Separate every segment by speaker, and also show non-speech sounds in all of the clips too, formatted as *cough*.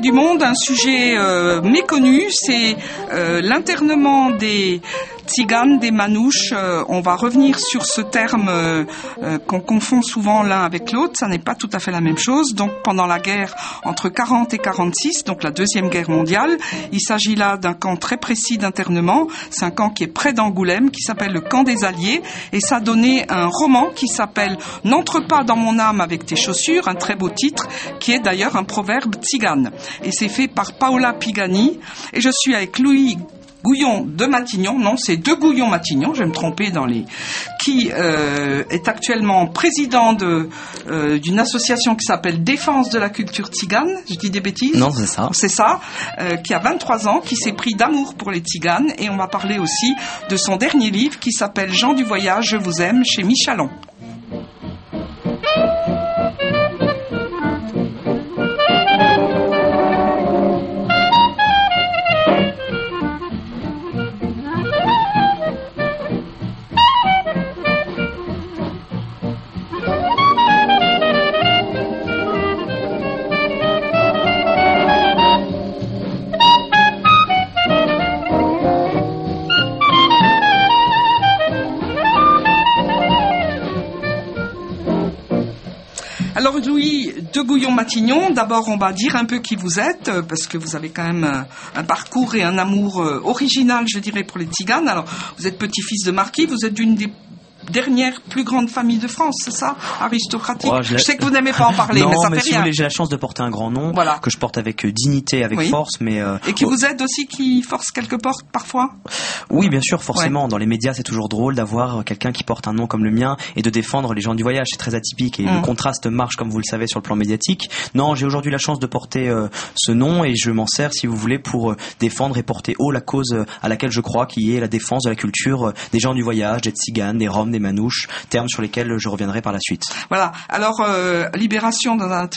Speaker 1: du monde, un sujet euh, méconnu, c'est euh, l'internement des tziganes, des manouches. Euh, on va revenir sur ce terme euh, euh, qu'on confond souvent l'un avec l'autre. Ça n'est pas tout à fait la même chose. Donc pendant la guerre entre 40 et 46, donc la deuxième guerre mondiale, il s'agit là d'un camp très précis d'internement. C'est un camp qui est près d'Angoulême, qui s'appelle le camp des Alliés, et ça a donné un roman qui s'appelle N'entre pas dans mon âme avec tes chaussures, un très beau titre, qui est d'ailleurs un proverbe tzigane. Et c'est fait par Paola Pigani. Et je suis avec Louis Gouillon de Matignon, non, c'est de Gouillon Matignon, je vais me tromper dans les, qui euh, est actuellement président de euh, d'une association qui s'appelle Défense de la culture tzigane. Je dis des bêtises?
Speaker 2: Non, c'est ça.
Speaker 1: C'est ça, euh, qui a 23 ans, qui s'est pris d'amour pour les tziganes, et on va parler aussi de son dernier livre qui s'appelle Jean du voyage, je vous aime, chez Michalon. Louis de Gouillon-Matignon, d'abord on va dire un peu qui vous êtes, euh, parce que vous avez quand même euh, un parcours et un amour euh, original, je dirais, pour les tziganes. Alors vous êtes petit-fils de marquis, vous êtes d'une des dernières plus grandes familles de France, c'est ça Aristocratique.
Speaker 2: Oh,
Speaker 1: je, sais que vous n'aimez pas en parler,
Speaker 2: non,
Speaker 1: mais ça
Speaker 2: mais
Speaker 1: fait
Speaker 2: si vous
Speaker 1: rien.
Speaker 2: voulez, j'ai la chance de porter un grand nom
Speaker 1: Voilà.
Speaker 2: que je porte avec euh, dignité, avec
Speaker 1: Oui.
Speaker 2: force, mais euh,
Speaker 1: Et qui
Speaker 2: oh,
Speaker 1: vous aide aussi, qui force quelque part parfois
Speaker 2: oui, bien sûr, forcément. Dans les médias, c'est toujours drôle d'avoir quelqu'un qui porte un nom comme le mien et de défendre les gens du voyage. C'est très atypique et
Speaker 1: Mm.
Speaker 2: le contraste marche, comme vous le savez, sur le plan médiatique. Non, j'ai aujourd'hui la chance de porter euh, ce nom et je m'en sers, si vous voulez, pour euh, défendre et porter haut la cause euh, à laquelle je crois, qui est la défense de la culture euh, des gens du voyage, des tziganes, des roms, des manouches, termes sur lesquels je reviendrai par la suite.
Speaker 1: Voilà. Alors, euh, Libération, dans un,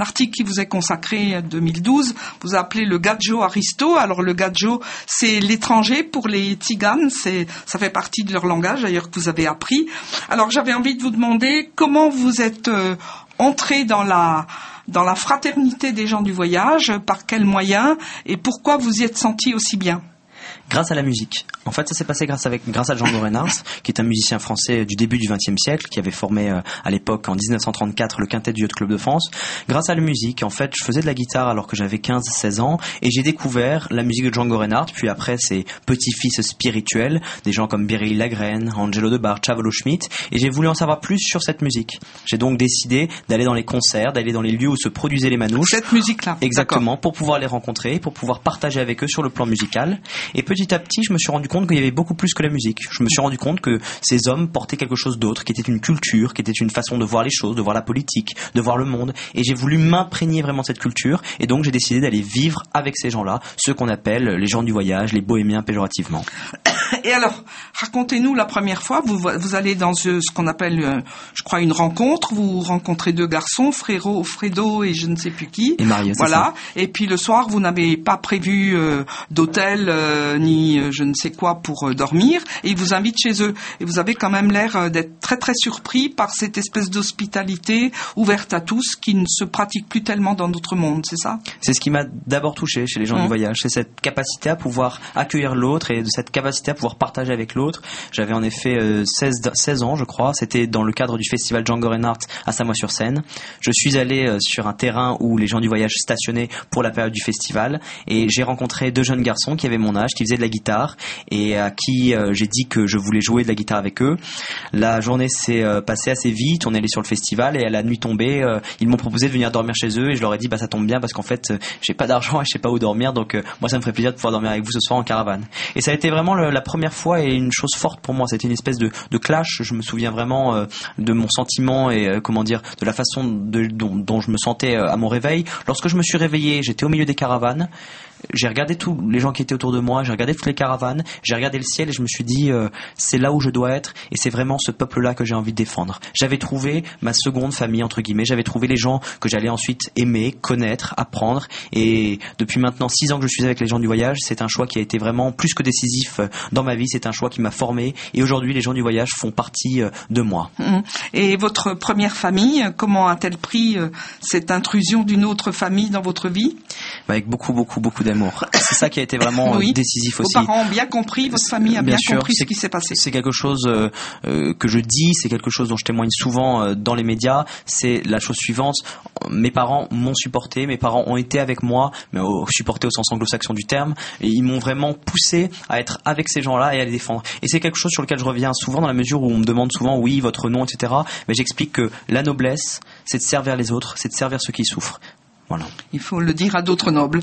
Speaker 1: article qui vous est consacré en 2012, vous appelez le gadjo aristo. Alors, le gadjo, c'est l'étranger pour les tziganes. C'est, ça fait partie de leur langage, d'ailleurs, que vous avez appris. Alors, j'avais envie de vous demander comment vous êtes euh, entré dans la dans la fraternité des gens du voyage, par quels moyens et pourquoi vous y êtes senti aussi bien?
Speaker 2: Grâce à la musique. En fait, ça s'est passé grâce avec grâce à Django Reinhardt, qui est un musicien français du début du XXe siècle, qui avait formé euh, à l'époque en 1934 le quintet du Yacht Club de France. Grâce à la musique, en fait, je faisais de la guitare alors que j'avais 15-16 ans et j'ai découvert la musique de Django Reinhardt. Puis après, ses petits-fils spirituels, des gens comme Biril Lagrène, Angelo De Bar, Chavolo Schmidt, et j'ai voulu en savoir plus sur cette musique. J'ai donc décidé d'aller dans les concerts, d'aller dans les lieux où se produisaient les manouches.
Speaker 1: Cette musique-là.
Speaker 2: Exactement, pour pouvoir les rencontrer, pour pouvoir partager avec eux sur le plan musical. Et petit à petit, je me suis rendu compte qu'il y avait beaucoup plus que la musique. Je me suis rendu compte que ces hommes portaient quelque chose d'autre, qui était une culture, qui était une façon de voir les choses, de voir la politique, de voir le monde. Et j'ai voulu m'imprégner vraiment de cette culture. Et donc, j'ai décidé d'aller vivre avec ces gens-là, ceux qu'on appelle les gens du voyage, les bohémiens péjorativement. *laughs*
Speaker 1: Et alors, racontez-nous la première fois, vous, vous allez dans ce, ce qu'on appelle, euh, je crois, une rencontre, vous rencontrez deux garçons, Frérot, Fredo et je ne sais plus qui.
Speaker 2: Et Mario,
Speaker 1: Voilà. Et puis le soir, vous n'avez pas prévu euh, d'hôtel euh, ni euh, je ne sais quoi pour euh, dormir, et ils vous invitent chez eux. Et vous avez quand même l'air euh, d'être très très surpris par cette espèce d'hospitalité ouverte à tous qui ne se pratique plus tellement dans notre monde, c'est ça?
Speaker 2: C'est ce qui m'a d'abord touché chez les gens
Speaker 1: Mhm.
Speaker 2: du voyage, c'est cette capacité à pouvoir accueillir l'autre et de cette capacité à pouvoir partager avec l'autre. J'avais en effet euh, 16, d- 16 ans, je crois. C'était dans le cadre du festival Django Reinhardt à Samois-sur-Seine. Je suis allé euh, sur un terrain où les gens du voyage stationnaient pour la période du festival et j'ai rencontré deux jeunes garçons qui avaient mon âge, qui faisaient de la guitare et à qui euh, j'ai dit que je voulais jouer de la guitare avec eux. La journée s'est euh, passée assez vite, on est allé sur le festival et à la nuit tombée, euh, ils m'ont proposé de venir dormir chez eux et je leur ai dit bah ça tombe bien parce qu'en fait euh, j'ai pas d'argent et je sais pas où dormir donc euh, moi ça me ferait plaisir de pouvoir dormir avec vous ce soir en caravane. Et ça a été vraiment la première fois et une chose forte pour moi, c'était une espèce de, clash, je me souviens vraiment euh, de mon sentiment et euh, comment dire de la façon dont, dont je me sentais euh, à mon réveil. Lorsque je me suis réveillé, j'étais au milieu des caravanes. J'ai regardé tous les gens qui étaient autour de moi, j'ai regardé toutes les caravanes, j'ai regardé le ciel et je me suis dit euh, c'est là où je dois être et c'est vraiment ce peuple-là que j'ai envie de défendre. J'avais trouvé ma seconde famille entre guillemets, j'avais trouvé les gens que j'allais ensuite aimer, connaître, apprendre et depuis maintenant six ans que je suis avec les gens du voyage, c'est un choix qui a été vraiment plus que décisif euh, dans ma vie, c'est un choix qui m'a formé et aujourd'hui les gens du voyage font partie euh, de moi.
Speaker 1: Mmh. Et votre première famille, comment a-t-elle pris cette intrusion d'une autre famille dans votre vie?
Speaker 2: Bah, Avec beaucoup beaucoup beaucoup d'amour. C'est ça qui a été vraiment oui. décisif aussi.
Speaker 1: Vos parents ont bien compris, votre famille a bien, compris ce qui s'est passé.
Speaker 2: C'est quelque chose euh, euh, que je dis, c'est quelque chose dont je témoigne souvent euh, dans les médias. C'est la chose suivante mes parents m'ont supporté, mes parents ont été avec moi, mais supporté au sens anglo-saxon du terme, et ils m'ont vraiment poussé à être avec ces gens-là et à les défendre. Et c'est quelque chose sur lequel je reviens souvent dans la mesure où on me demande souvent oui votre nom, etc. Mais j'explique que la noblesse, c'est de servir les autres, c'est de servir ceux qui souffrent.
Speaker 1: Il faut le dire à d'autres nobles.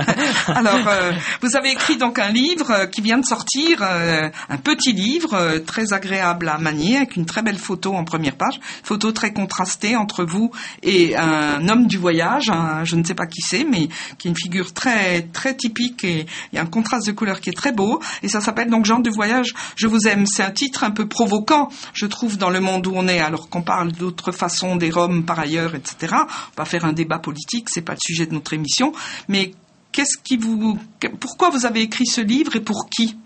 Speaker 1: *laughs* Alors, euh, vous avez écrit donc un livre euh, qui vient de sortir, euh, un petit livre très agréable à manier, avec une très belle photo en première page, photo très contrastée entre vous et un homme du voyage, je ne sais pas qui c'est, mais qui est une figure très très typique et il y a un contraste de couleurs qui est très beau. Et ça s'appelle donc Jean du voyage, je vous aime. C'est un titre un peu provocant, je trouve, dans le monde où on est, alors qu'on parle d'autres façons des Roms par ailleurs, etc. On va faire un débat politique c'est pas le sujet de notre émission, mais qu'est-ce qui vous, pourquoi vous avez écrit ce livre et pour qui?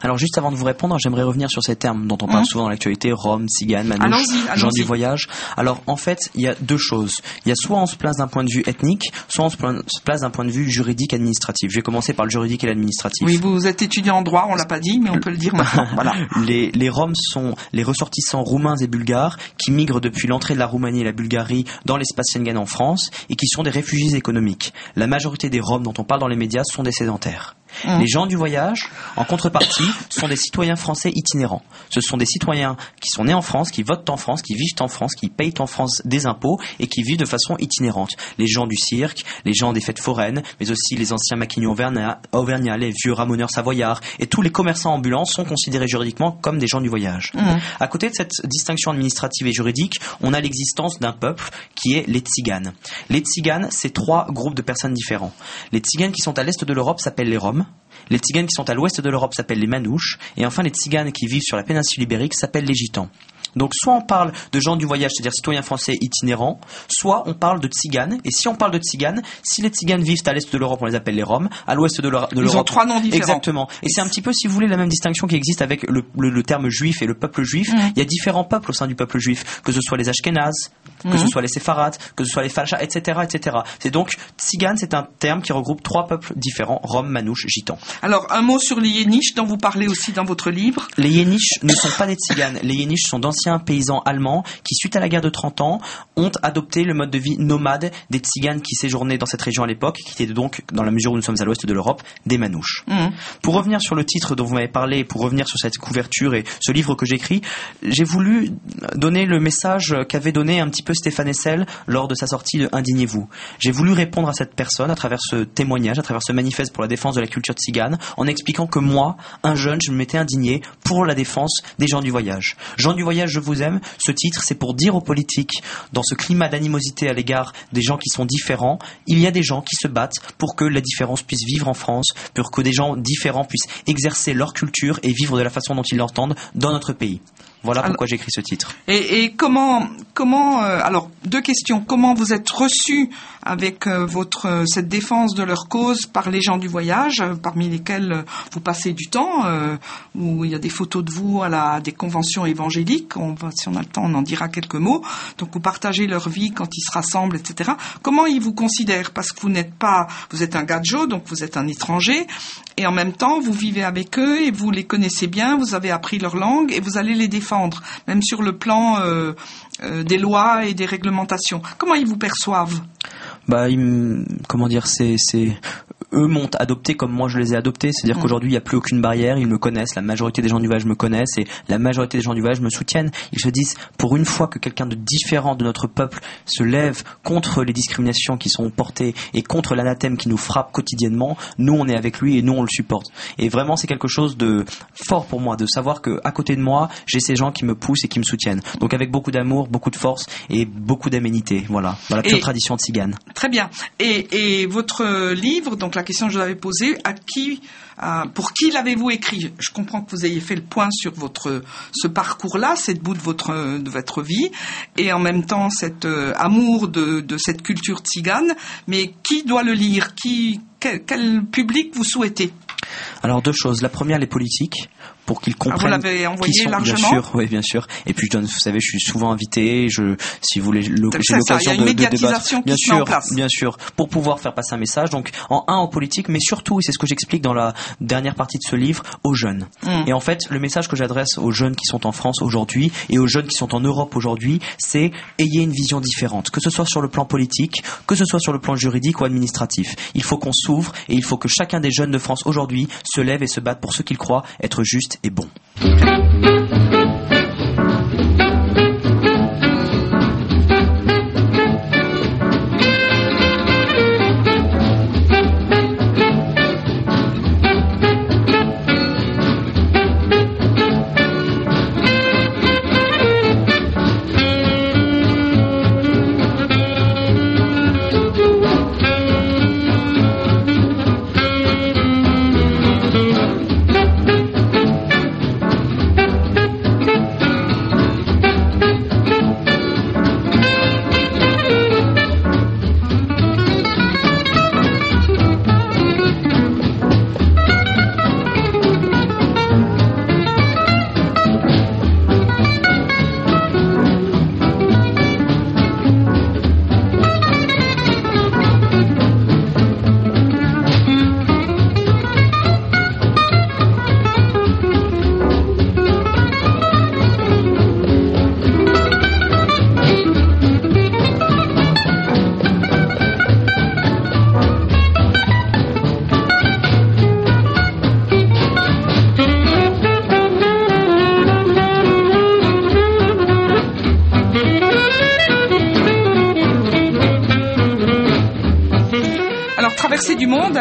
Speaker 2: Alors juste avant de vous répondre, j'aimerais revenir sur ces termes dont on parle hein souvent dans l'actualité, Rome, Tzigane, Manouche, gens du voyage. Alors en fait, il y a deux choses. Il y a soit on se place d'un point de vue ethnique, soit on se place d'un point de vue juridique administratif. Je vais commencer par le juridique et l'administratif.
Speaker 1: Oui, vous êtes étudiant en droit, on l'a pas dit, mais on peut le dire maintenant. *laughs* Voilà.
Speaker 2: les, les Roms sont les ressortissants roumains et bulgares qui migrent depuis l'entrée de la Roumanie et la Bulgarie dans l'espace Schengen en France et qui sont des réfugiés économiques. La majorité des Roms dont on parle dans les médias sont des sédentaires. Mmh. Les gens du voyage, en contrepartie, sont des citoyens français itinérants. Ce sont des citoyens qui sont nés en France, qui votent en France, qui vivent en France, qui payent en France des impôts et qui vivent de façon itinérante. Les gens du cirque, les gens des fêtes foraines, mais aussi les anciens maquignons auvergnats, les vieux ramoneurs savoyards et tous les commerçants ambulants sont considérés juridiquement comme des gens du voyage. Mmh. À côté de cette distinction administrative et juridique, on a l'existence d'un peuple qui est les tziganes. Les tziganes, c'est trois groupes de personnes différents. Les tziganes qui sont à l'est de l'Europe s'appellent les Roms. Les tziganes qui sont à l'ouest de l'Europe s'appellent les manouches, et enfin les tziganes qui vivent sur la péninsule ibérique s'appellent les gitans. Donc soit on parle de gens du voyage, c'est-à-dire citoyens français itinérants, soit on parle de tziganes. Et si on parle de tziganes, si les tziganes vivent à l'est de l'Europe, on les appelle les Roms. À l'ouest de l'Europe,
Speaker 1: ils ont trois noms différents.
Speaker 2: Exactement. Et c'est un petit peu, si vous voulez, la même distinction qui existe avec le, terme juif et le peuple juif. Mmh. Il y a différents peuples au sein du peuple juif, que ce soit les Ashkénazes, que ce mmh. soit les séfarades, que ce soit les falachas, etc., etc. C'est donc tzigane, c'est un terme qui regroupe trois peuples différents Roms, Manouches, Gitans.
Speaker 1: Alors un mot sur les Yéniches dont vous parlez aussi dans votre livre.
Speaker 2: Les Yéniches ne sont pas des tziganes. Les Yéniches sont d'anciens paysans allemands qui, suite à la guerre de 30 ans, ont adopté le mode de vie nomade des tziganes qui séjournaient dans cette région à l'époque, qui étaient donc, dans la mesure où nous sommes à l'ouest de l'Europe, des manouches. Mmh. Pour revenir sur le titre dont vous m'avez parlé, pour revenir sur cette couverture et ce livre que j'écris, j'ai voulu donner le message qu'avait donné un petit peu Stéphane Essel lors de sa sortie de Indignez-vous. J'ai voulu répondre à cette personne à travers ce témoignage, à travers ce manifeste pour la défense de la culture tzigane, en expliquant que moi, un jeune, je me m'étais indigné pour la défense des gens du voyage. Gens du voyage, je vous aime, ce titre, c'est pour dire aux politiques, dans ce climat d'animosité à l'égard des gens qui sont différents, il y a des gens qui se battent pour que la différence puisse vivre en France, pour que des gens différents puissent exercer leur culture et vivre de la façon dont ils l'entendent dans notre pays. Voilà pourquoi j'ai écrit ce titre.
Speaker 1: Et, comment, comment, euh, alors deux questions. Comment vous êtes reçu avec euh, votre euh, cette défense de leur cause par les gens du voyage, parmi lesquels vous passez du temps, où il y a des photos de vous à la des conventions évangéliques. On si on a le temps, on en dira quelques mots. Donc vous partagez leur vie quand ils se rassemblent, etc. Comment ils vous considèrent? Parce que vous n'êtes pas, vous êtes un gadjo, donc vous êtes un étranger, et en même temps vous vivez avec eux et vous les connaissez bien, vous avez appris leur langue et vous allez les défendre même sur le plan euh, euh, des lois et des réglementations. Comment ils vous perçoivent?
Speaker 2: Bah, comment dire, c'est eux m'ont adopté comme moi je les ai adoptés. C'est-à-dire mm. qu'aujourd'hui, il n'y a plus aucune barrière. Ils me connaissent. La majorité des gens du voyage me connaissent et la majorité des gens du voyage me soutiennent. Ils se disent, pour une fois que quelqu'un de différent de notre peuple se lève contre les discriminations qui sont portées et contre l'anathème qui nous frappe quotidiennement, nous, on est avec lui et nous, on le supporte. Et vraiment, c'est quelque chose de fort pour moi de savoir que à côté de moi, j'ai ces gens qui me poussent et qui me soutiennent. Donc avec beaucoup d'amour, beaucoup de force et beaucoup d'aménité. Voilà, dans la pure tradition tzigane.
Speaker 1: Très bien. Et, et votre livre, donc la question que je vous avais posée, à qui, pour qui l'avez-vous écrit? Je comprends que vous ayez fait le point sur votre ce parcours-là, cette bout de votre de votre vie, et en même temps cet amour de, de cette culture tzigane. Mais qui doit le lire? Qui quel public vous souhaitez?
Speaker 2: Alors deux choses. La première, les politiques pour qu'ils comprennent.
Speaker 1: Ah, vous l'avez envoyé largement.
Speaker 2: Bien sûr, oui, bien sûr. Et puis je donne, vous savez, je suis souvent invité. Je, si vous voulez, j'ai l'occasion
Speaker 1: de, de débattre.
Speaker 2: Bien
Speaker 1: sûr,
Speaker 2: bien sûr, pour pouvoir faire passer un message. Donc en un en politique, mais surtout, et c'est ce que j'explique dans la dernière partie de ce livre, aux jeunes. Hmm. Et en fait, le message que j'adresse aux jeunes qui sont en France aujourd'hui et aux jeunes qui sont en Europe aujourd'hui, c'est ayez une vision différente, que ce soit sur le plan politique, que ce soit sur le plan juridique ou administratif. Il faut qu'on s'ouvre et il faut que chacun des jeunes de France aujourd'hui se lève et se batte pour ce qu'il croit être juste est bon.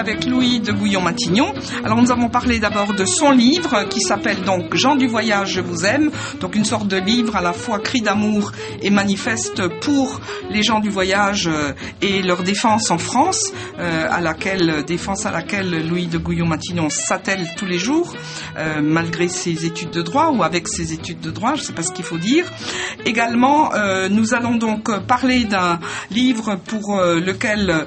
Speaker 1: Avec Louis de Gouillon-Matignon. Alors nous avons parlé d'abord de son livre qui s'appelle donc Jean du voyage, je vous aime. Donc une sorte de livre à la fois cri d'amour et manifeste pour les gens du voyage euh, et leur défense en France, euh, à laquelle défense à laquelle Louis de Gouillon-Matignon s'attelle tous les jours, euh, malgré ses études de droit ou avec ses études de droit, je ne sais pas ce qu'il faut dire. Également, nous allons donc parler d'un livre pour lequel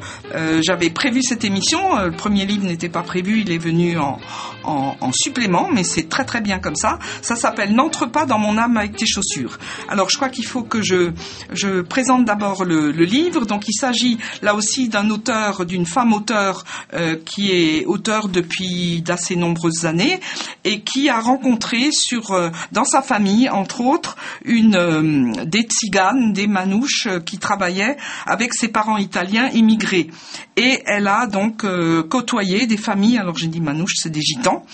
Speaker 1: j'avais prévu cette émission premier livre n'était pas prévu, il est venu en, en, supplément, mais c'est très très bien comme ça. Ça s'appelle N'entre pas dans mon âme avec tes chaussures. Alors je crois qu'il faut que je, je présente d'abord le, le, livre. Donc il s'agit là aussi d'un auteur, d'une femme auteur euh, qui est auteur depuis d'assez nombreuses années et qui a rencontré sur euh, dans sa famille entre autres une euh, des tziganes, des manouches qui travaillaient avec ses parents italiens immigrés. Et elle a donc côtoyé des familles. Alors j'ai dit manouches, c'est des gitans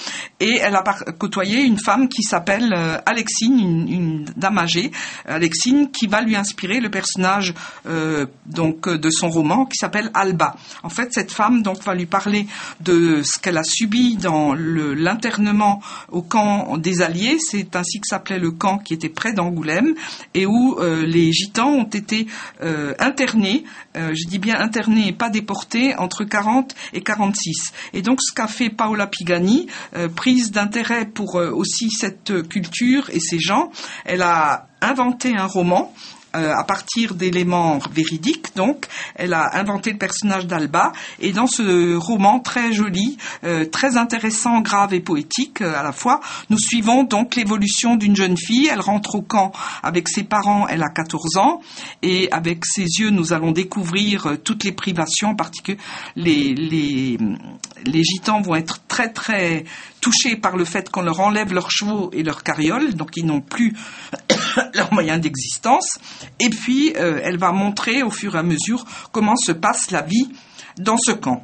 Speaker 1: et elle a côtoyé une femme qui s'appelle euh, Alexine, une, dame âgée, Alexine, qui va lui inspirer le personnage euh, donc de son roman qui s'appelle Alba. En fait, cette femme donc va lui parler de ce qu'elle a subi dans l'internement au camp des Alliés. C'est ainsi que s'appelait le camp qui était près d'Angoulême et où euh, les gitans ont été internés. je dis bien internés et pas déportés entre 40 et 46. Et donc ce qu'a fait Paola Pigani, euh, prise d'intérêt pour euh, aussi cette culture et ces gens. Elle a inventé un roman euh, à partir d'éléments véridiques. Donc, elle a inventé le personnage d'Alba. Et dans ce roman très joli, euh, très intéressant, grave et poétique euh, à la fois, nous suivons donc l'évolution d'une jeune fille. Elle rentre au camp avec ses parents. Elle a 14 ans. Et avec ses yeux, nous allons découvrir toutes les privations, en particulier les, les, les gitans vont être très très touchés par le fait qu'on leur enlève leurs chevaux et leurs carrioles, donc ils n'ont plus *coughs* leurs moyens d'existence. Et puis, euh, elle va montrer au fur et à mesure comment se passe la vie dans ce camp.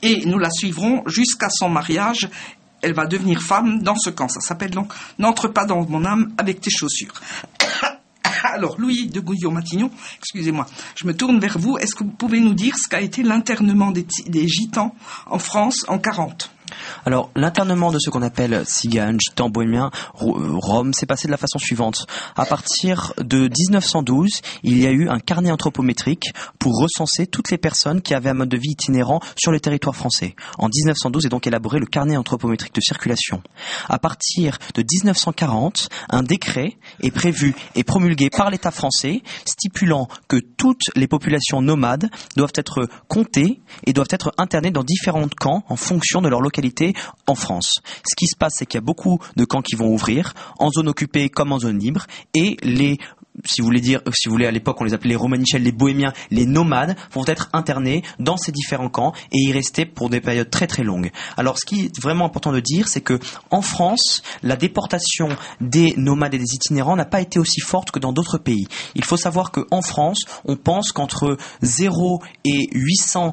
Speaker 1: Et nous la suivrons jusqu'à son mariage. Elle va devenir femme dans ce camp. Ça s'appelle donc N'entre pas dans mon âme avec tes chaussures. *coughs* Alors, Louis de Gouillon-Matignon, excusez-moi, je me tourne vers vous. Est-ce que vous pouvez nous dire ce qu'a été l'internement des, des, gitans en France en 40
Speaker 2: Alors, l'internement de ce qu'on appelle tziganes, gitans, bohémiens, Rome, s'est passé de la façon suivante. À partir de 1912, il y a eu un carnet anthropométrique pour recenser toutes les personnes qui avaient un mode de vie itinérant sur le territoire français. En 1912 est donc élaboré le carnet anthropométrique de circulation. À partir de 1940, un décret est prévu et promulgué par l'État français stipulant que toutes les populations nomades doivent être comptées et doivent être internées dans différents camps en fonction de leur localité en France. Ce qui se passe, c'est qu'il y a beaucoup de camps qui vont ouvrir, en zone occupée comme en zone libre, et les si vous voulez dire, si vous voulez, à l'époque, on les appelait les Romanichels, les Bohémiens, les nomades, vont être internés dans ces différents camps et y rester pour des périodes très très longues. Alors, ce qui est vraiment important de dire, c'est que en France, la déportation des nomades et des itinérants n'a pas été aussi forte que dans d'autres pays. Il faut savoir qu'en France, on pense qu'entre 0 et 800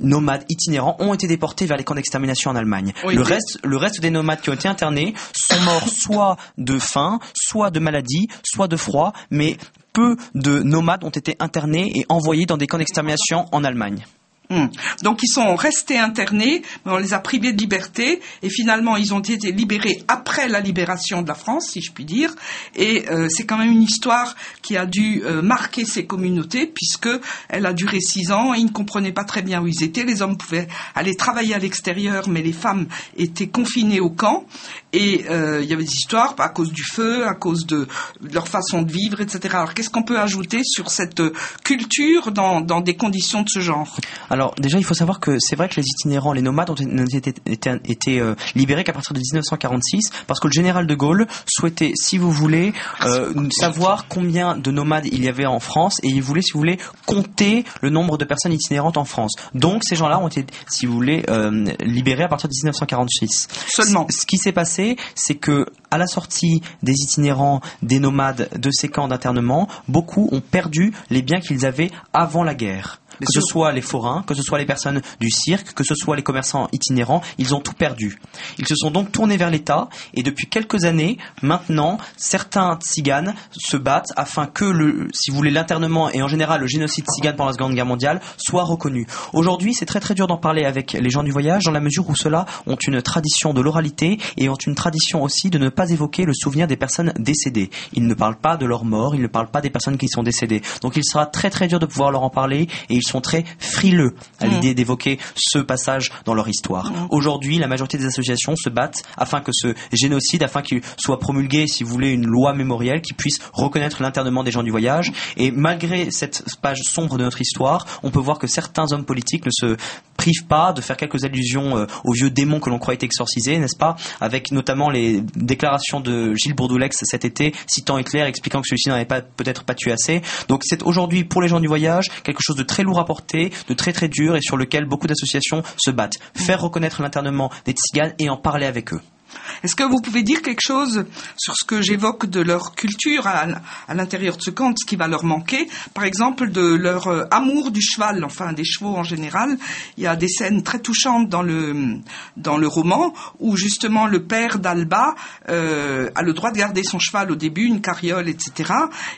Speaker 2: nomades itinérants ont été déportés vers les camps d'extermination en Allemagne. le, reste, le reste des nomades qui ont été internés sont morts *laughs* soit de faim, soit de maladie, soit de froid, mais peu de nomades ont été internés et envoyés dans des camps d'extermination en Allemagne.
Speaker 1: Hmm. Donc ils sont restés internés, mais on les a privés de liberté, et finalement ils ont été libérés après la libération de la France, si je puis dire. Et euh, c'est quand même une histoire qui a dû euh, marquer ces communautés, puisque elle a duré six ans. Ils ne comprenaient pas très bien où ils étaient. Les hommes pouvaient aller travailler à l'extérieur, mais les femmes étaient confinées au camp. Et euh, il y avait des histoires à cause du feu, à cause de, leur façon de vivre, etc. Alors qu'est-ce qu'on peut ajouter sur cette culture dans, dans des conditions de ce genre?
Speaker 2: Déjà, il faut savoir que c'est vrai que les itinérants, les nomades ont été, été, euh, libérés qu'à partir de 1946, parce que le général de Gaulle souhaitait, si vous voulez, euh, savoir combien de nomades il y avait en France, et il voulait, si vous voulez, compter le nombre de personnes itinérantes en France. Donc ces gens-là ont été, si vous voulez, euh, libérés à partir de 1946.
Speaker 1: Seulement.
Speaker 2: Ce qui s'est passé, c'est que à la sortie des itinérants, des nomades de ces camps d'internement, beaucoup ont perdu les biens qu'ils avaient avant la guerre que ce soit les forains, que ce soit les personnes du cirque, que ce soit les commerçants itinérants, ils ont tout perdu. Ils se sont donc tournés vers l'État et depuis quelques années, maintenant, certains tziganes se battent afin que le, si vous voulez, l'internement et en général le génocide tzigane pendant la Seconde Guerre mondiale soit reconnu. Aujourd'hui, c'est très très dur d'en parler avec les gens du voyage dans la mesure où ceux-là ont une tradition de l'oralité et ont une tradition aussi de ne pas évoquer le souvenir des personnes décédées. Ils ne parlent pas de leur mort, ils ne parlent pas des personnes qui sont décédées. Donc il sera très très dur de pouvoir leur en parler et ils sont très frileux à mm. l'idée d'évoquer ce passage dans leur histoire. Mm. Aujourd'hui, la majorité des associations se battent afin que ce génocide, afin qu'il soit promulgué, si vous voulez, une loi mémorielle qui puisse reconnaître l'internement des gens du voyage. Et malgré cette page sombre de notre histoire, on peut voir que certains hommes politiques ne se privent pas de faire quelques allusions euh, aux vieux démons que l'on croit être exorcisés, n'est-ce pas? Avec notamment les déclarations de Gilles Bourdoulex cet été, citant Hitler, expliquant que celui-ci n'avait pas peut-être pas tué assez. Donc c'est aujourd'hui pour les gens du voyage quelque chose de très lourd de très très dur et sur lequel beaucoup d'associations se battent. Faire reconnaître l'internement des tziganes et en parler avec eux.
Speaker 1: Est-ce que vous pouvez dire quelque chose sur ce que j'évoque de leur culture à, l'intérieur de ce camp, ce qui va leur manquer? Par exemple, de leur euh, amour du cheval, enfin des chevaux en général. Il y a des scènes très touchantes dans le, dans le roman où justement le père d'Alba euh, a le droit de garder son cheval au début, une carriole, etc.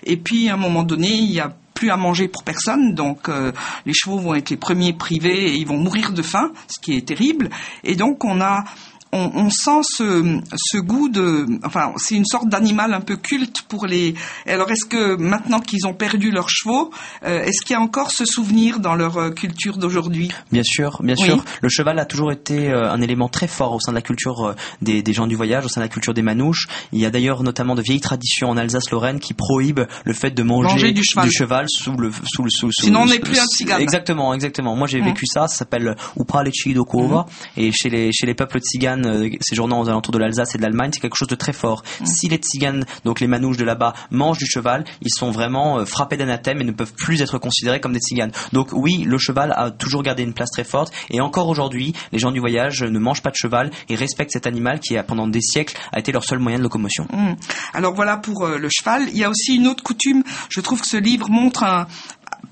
Speaker 1: Et puis à un moment donné, il y a plus à manger pour personne, donc euh, les chevaux vont être les premiers privés et ils vont mourir de faim, ce qui est terrible. Et donc on a on, sent ce, ce, goût de, enfin, c'est une sorte d'animal un peu culte pour les. Alors, est-ce que maintenant qu'ils ont perdu leurs chevaux, euh, est-ce qu'il y a encore ce souvenir dans leur euh, culture d'aujourd'hui?
Speaker 2: Bien sûr, bien sûr. Le cheval a toujours été euh, un élément très fort au sein de la culture des, des, gens du voyage, au sein de la culture des manouches. Il y a d'ailleurs notamment de vieilles traditions en Alsace-Lorraine qui prohibent le fait de manger,
Speaker 1: du, cheval.
Speaker 2: sous le sous le sous,
Speaker 1: Sinon, on n'est plus un cigane.
Speaker 2: Exactement, exactement. Moi, j'ai mmh. vécu ça. Ça s'appelle Upralechi Dokova. Mmh. Et chez les chez les peuples tziganes euh, séjournant aux alentours de l'Alsace et de l'Allemagne, c'est quelque chose de très fort. Mm. Si les tziganes, donc les manouches de là-bas, mangent du cheval, ils sont vraiment euh, frappés d'anathème et ne peuvent plus être considérés comme des tziganes. Donc oui, le cheval a toujours gardé une place très forte et encore aujourd'hui, les gens du voyage ne mangent pas de cheval et respectent cet animal qui a pendant des siècles a été leur seul moyen de locomotion. Mm.
Speaker 1: Alors voilà pour euh, le cheval. Il y a aussi une autre coutume. Je trouve que ce livre montre un,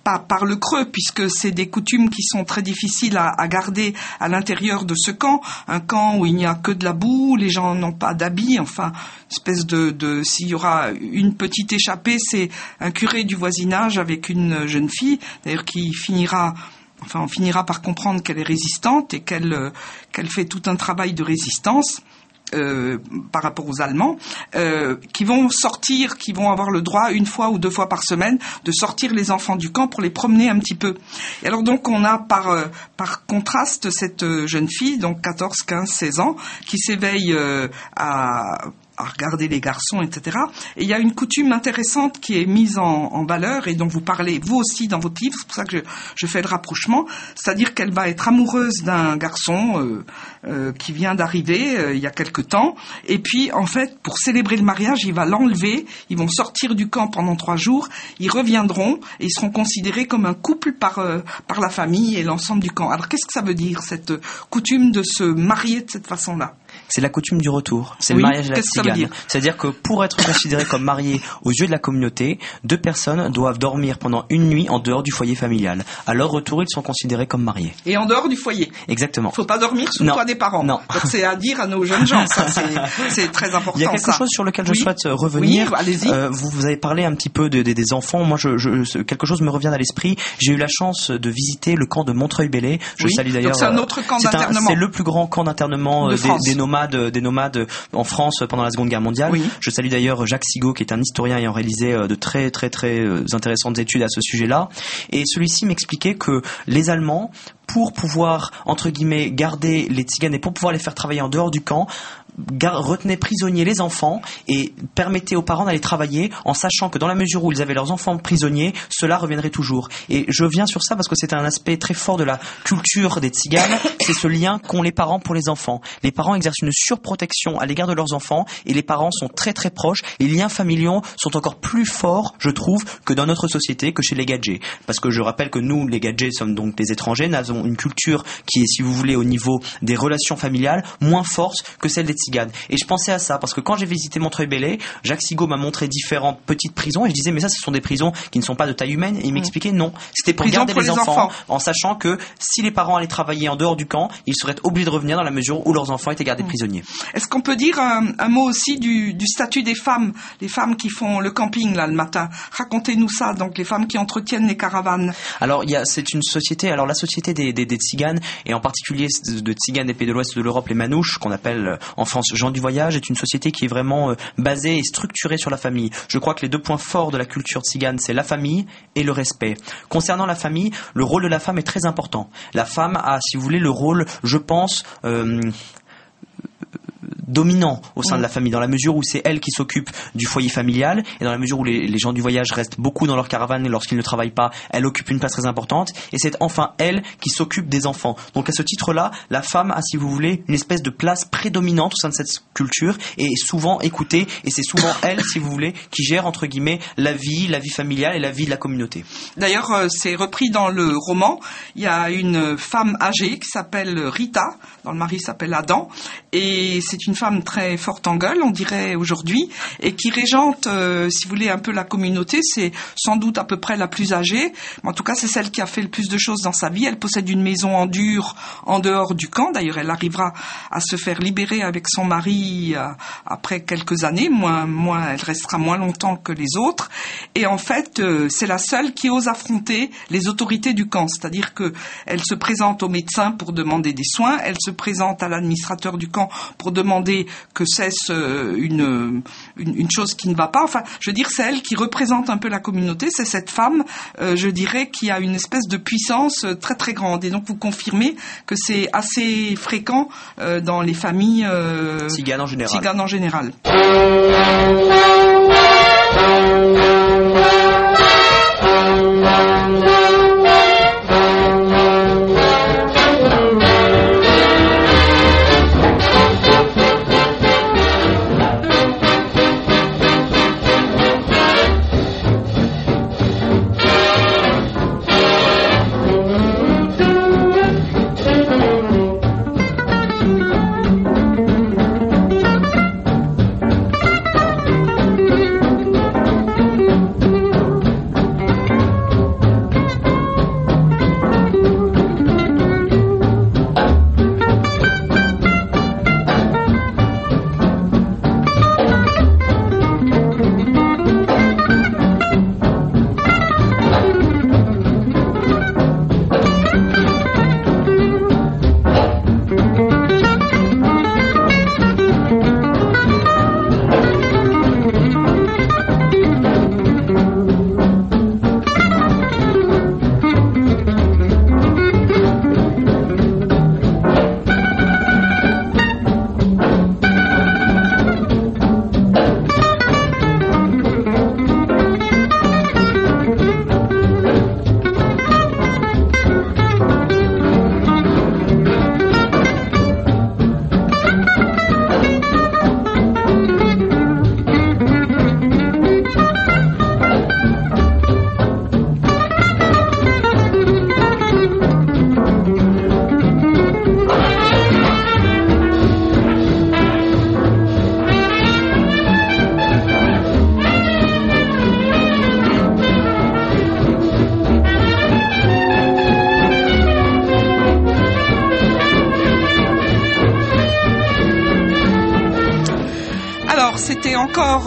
Speaker 1: par le creux, puisque c'est des coutumes qui sont très difficiles à, garder à l'intérieur de ce camp. Un camp où il n'y a que de la boue, les gens n'ont pas d'habits, enfin, espèce de, de s'il y aura une petite échappée, c'est un curé du voisinage avec une jeune fille, d'ailleurs qui finira enfin, on finira par comprendre qu'elle est résistante et qu'elle qu'elle fait tout un travail de résistance. Euh, par rapport aux Allemands, euh, qui vont sortir, qui vont avoir le droit une fois ou deux fois par semaine de sortir les enfants du camp pour les promener un petit peu. Et alors donc on a par euh, par contraste cette jeune fille, donc 14, 15, 16 ans, qui s'éveille à à regarder les garçons, etc. Et il y a une coutume intéressante qui est mise en, valeur et dont vous parlez vous aussi dans votre livre, c'est pour ça que je, fais le rapprochement, c'est-à-dire qu'elle va être amoureuse d'un garçon euh, euh, qui vient d'arriver euh, il y a quelque temps, et puis en fait, pour célébrer le mariage, il va l'enlever, ils vont sortir du camp pendant trois jours, ils reviendront et ils seront considérés comme un couple par, par la famille et l'ensemble du camp. Alors qu'est-ce que ça veut dire, cette coutume de se marier de cette façon-là?
Speaker 2: C'est la coutume du retour. C'est le mariage à la tzigane. C'est-à-dire que pour être considéré comme marié aux yeux de la communauté, deux personnes doivent dormir pendant une nuit en dehors du foyer familial. À leur retour, ils sont considérés comme mariés.
Speaker 1: Et en dehors du foyer
Speaker 2: Exactement.
Speaker 1: Faut pas dormir sous le toit des parents.
Speaker 2: Non.
Speaker 1: C'est à dire à nos jeunes gens, ça c'est *laughs* très important.
Speaker 2: Il y a quelque chose sur lequel je souhaite euh, revenir.
Speaker 1: Oui.
Speaker 2: Euh, vous, vous avez parlé un petit peu de, des enfants. Moi, je, je, quelque chose me revient à l'esprit. J'ai eu la chance de visiter le camp de Montreuil-Bellay. Je salue d'ailleurs.
Speaker 1: C'est un euh, autre camp d'internement.
Speaker 2: C'est le plus grand camp d'internement des, des, nomades, des nomades en France pendant la Seconde Guerre mondiale. Je salue d'ailleurs Jacques Sigaud qui est un historien ayant réalisé euh, de très très très euh, intéressantes études à ce sujet-là. Et celui-ci m'expliquait que les Allemands pour pouvoir, entre guillemets, garder les tziganes et pour pouvoir les faire travailler en dehors du camp, retenaient prisonniers les enfants et permettaient aux parents d'aller travailler en sachant que dans la mesure où ils avaient leurs enfants prisonniers, cela reviendrait toujours. Et je viens sur ça parce que c'est un aspect très fort de la culture des tziganes, *coughs* c'est ce lien qu'ont les parents pour les enfants. Les parents exercent une surprotection à l'égard de leurs enfants et les parents sont très très proches. Les liens familiaux sont encore plus forts, je trouve, que dans notre société, que chez les gadgets. Parce que je rappelle que nous, les gadgets, sommes donc des étrangers, nous avons une culture qui est, si vous voulez, au niveau des relations familiales, moins forte que celle des tziganes. Et je pensais à ça, parce que quand j'ai visité Montreuil-Bellay, Jacques Sigaud m'a montré différentes petites prisons, et je disais, mais ça, ce sont des prisons qui ne sont pas de taille humaine, et il m'expliquait, non, c'était pour garder les, enfants, en sachant que si les parents allaient travailler en dehors du camp, ils seraient obligés de revenir dans la mesure où leurs enfants étaient gardés prisonniers.
Speaker 1: Est-ce qu'on peut dire un, mot aussi du, statut des femmes, les femmes qui font le camping, là, le matin? Racontez-nous ça, donc les femmes qui entretiennent les caravanes.
Speaker 2: Alors, il y a, c'est une société, alors la société des, des, des tziganes, et en particulier de tziganes des pays de l'Ouest de l'Europe, les manouches, qu'on appelle euh, en France gens du voyage, est une société qui est vraiment euh, basée et structurée sur la famille. Je crois que les deux points forts de la culture tzigane, c'est la famille et le respect. Concernant la famille, le rôle de la femme est très important. La femme a, si vous voulez, le rôle, je pense, euh, dominant au sein de la famille, dans la mesure où c'est elle qui s'occupe du foyer familial, et dans la mesure où les, gens du voyage restent beaucoup dans leur caravane et lorsqu'ils ne travaillent pas, elle occupe une place très importante, et c'est enfin elle qui s'occupe des enfants. Donc à ce titre-là, la femme a, si vous voulez, une espèce de place prédominante au sein de cette culture, et est souvent écoutée, et c'est souvent *coughs* elle, si vous voulez, qui gère, entre guillemets, la vie, la vie familiale et la vie de la communauté.
Speaker 1: D'ailleurs, euh, c'est repris dans le roman, il y a une femme âgée qui s'appelle Rita, dont le mari s'appelle Adam, et c'est une femme très forte en gueule, on dirait aujourd'hui, et qui régente, euh, si vous voulez, un peu la communauté. C'est sans doute à peu près la plus âgée, mais en tout cas, c'est celle qui a fait le plus de choses dans sa vie. Elle possède une maison en dur en dehors du camp. D'ailleurs, elle arrivera à se faire libérer avec son mari euh, après quelques années. Moins, moins, elle restera moins longtemps que les autres. Et en fait, euh, c'est la seule qui ose affronter les autorités du camp. C'est-à-dire que elle se présente au médecin pour demander des soins. Elle se présente à l'administrateur du camp pour demander que cesse euh, une, une, chose qui ne va pas. Enfin, je veux dire, c'est elle qui représente un peu la communauté, c'est cette femme, euh, je dirais, qui a une espèce de puissance euh, très très grande. Et donc, vous confirmez que c'est assez fréquent dans les familles
Speaker 2: euh, en général.
Speaker 1: Ciganes en général.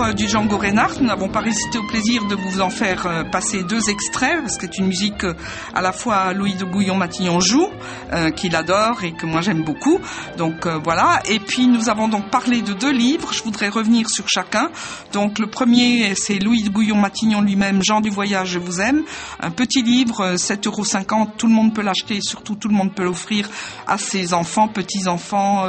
Speaker 1: Euh, du Django Reinhardt. Nous n'avons pas résisté au plaisir de vous en faire euh, passer deux extraits, parce que c'est une musique que à la fois Louis de Bouillon-Matignon joue, euh, qu'il adore et que moi j'aime beaucoup. Donc voilà. Et puis nous avons donc parlé de deux livres. Je voudrais revenir sur chacun. Donc le premier, c'est Louis de Bouillon-Matignon lui-même, Jean du voyage, je vous aime. Un petit livre, 7,50 euros. Tout le monde peut l'acheter, surtout tout le monde peut l'offrir à ses enfants, petits-enfants,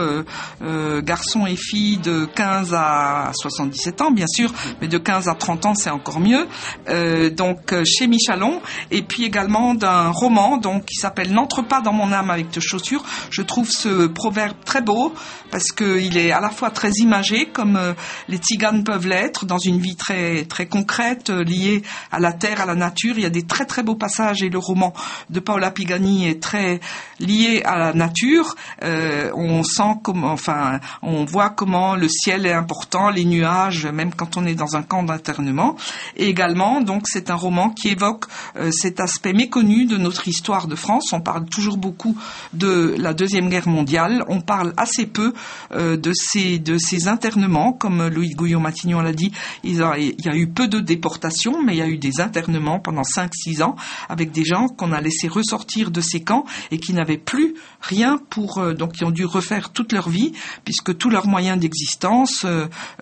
Speaker 1: garçons et filles de 15 à 77 ans, bien sûr, mais de 15 à 30 ans, c'est encore mieux. Euh, donc euh, chez Michalon, et puis également d'un roman donc qui s'appelle N'entre pas dans mon âme avec tes chaussures. Je trouve ce proverbe très beau parce qu'il est à la fois très imagé, comme euh, les tziganes peuvent l'être, dans une vie très très concrète liée à la terre, à la nature. Il y a des très très beaux passages et le roman de Paola Pigani est très lié à la nature. on sent comment, enfin, on voit comment le ciel est important, les nuages, même quand on est dans un camp d'internement. Et également, donc, c'est un roman qui évoque euh, cet aspect méconnu de notre histoire de France. On parle toujours beaucoup de la deuxième guerre mondiale. On parle assez peu euh, de ces de ces internements, comme Louis Gouillon-Matignon l'a dit. Il, y a eu peu de déportations, mais il y a eu des internements pendant 5-6 ans avec des gens qu'on a laissé ressortir de ces camps et qui n'avaient plus rien pour euh, donc qui ont dû refaire toute leur vie puisque tous leurs moyens d'existence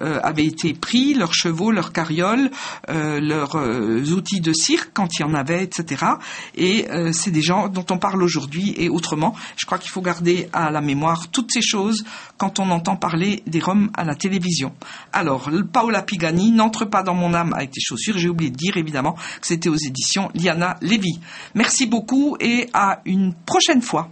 Speaker 1: avaient été pris, leurs chevaux, leurs carrioles, euh, leurs euh, outils de cirque quand il y en avait, etc. Et euh, c'est des gens dont on parle aujourd'hui et autrement. Je crois qu'il faut garder à la mémoire toutes ces choses quand on entend parler des Roms à la télévision. Alors, Paola Pigani n'entre pas dans mon âme avec des chaussures. J'ai oublié de dire évidemment que c'était aux éditions Liana Levy. Merci beaucoup et à une prochaine fois.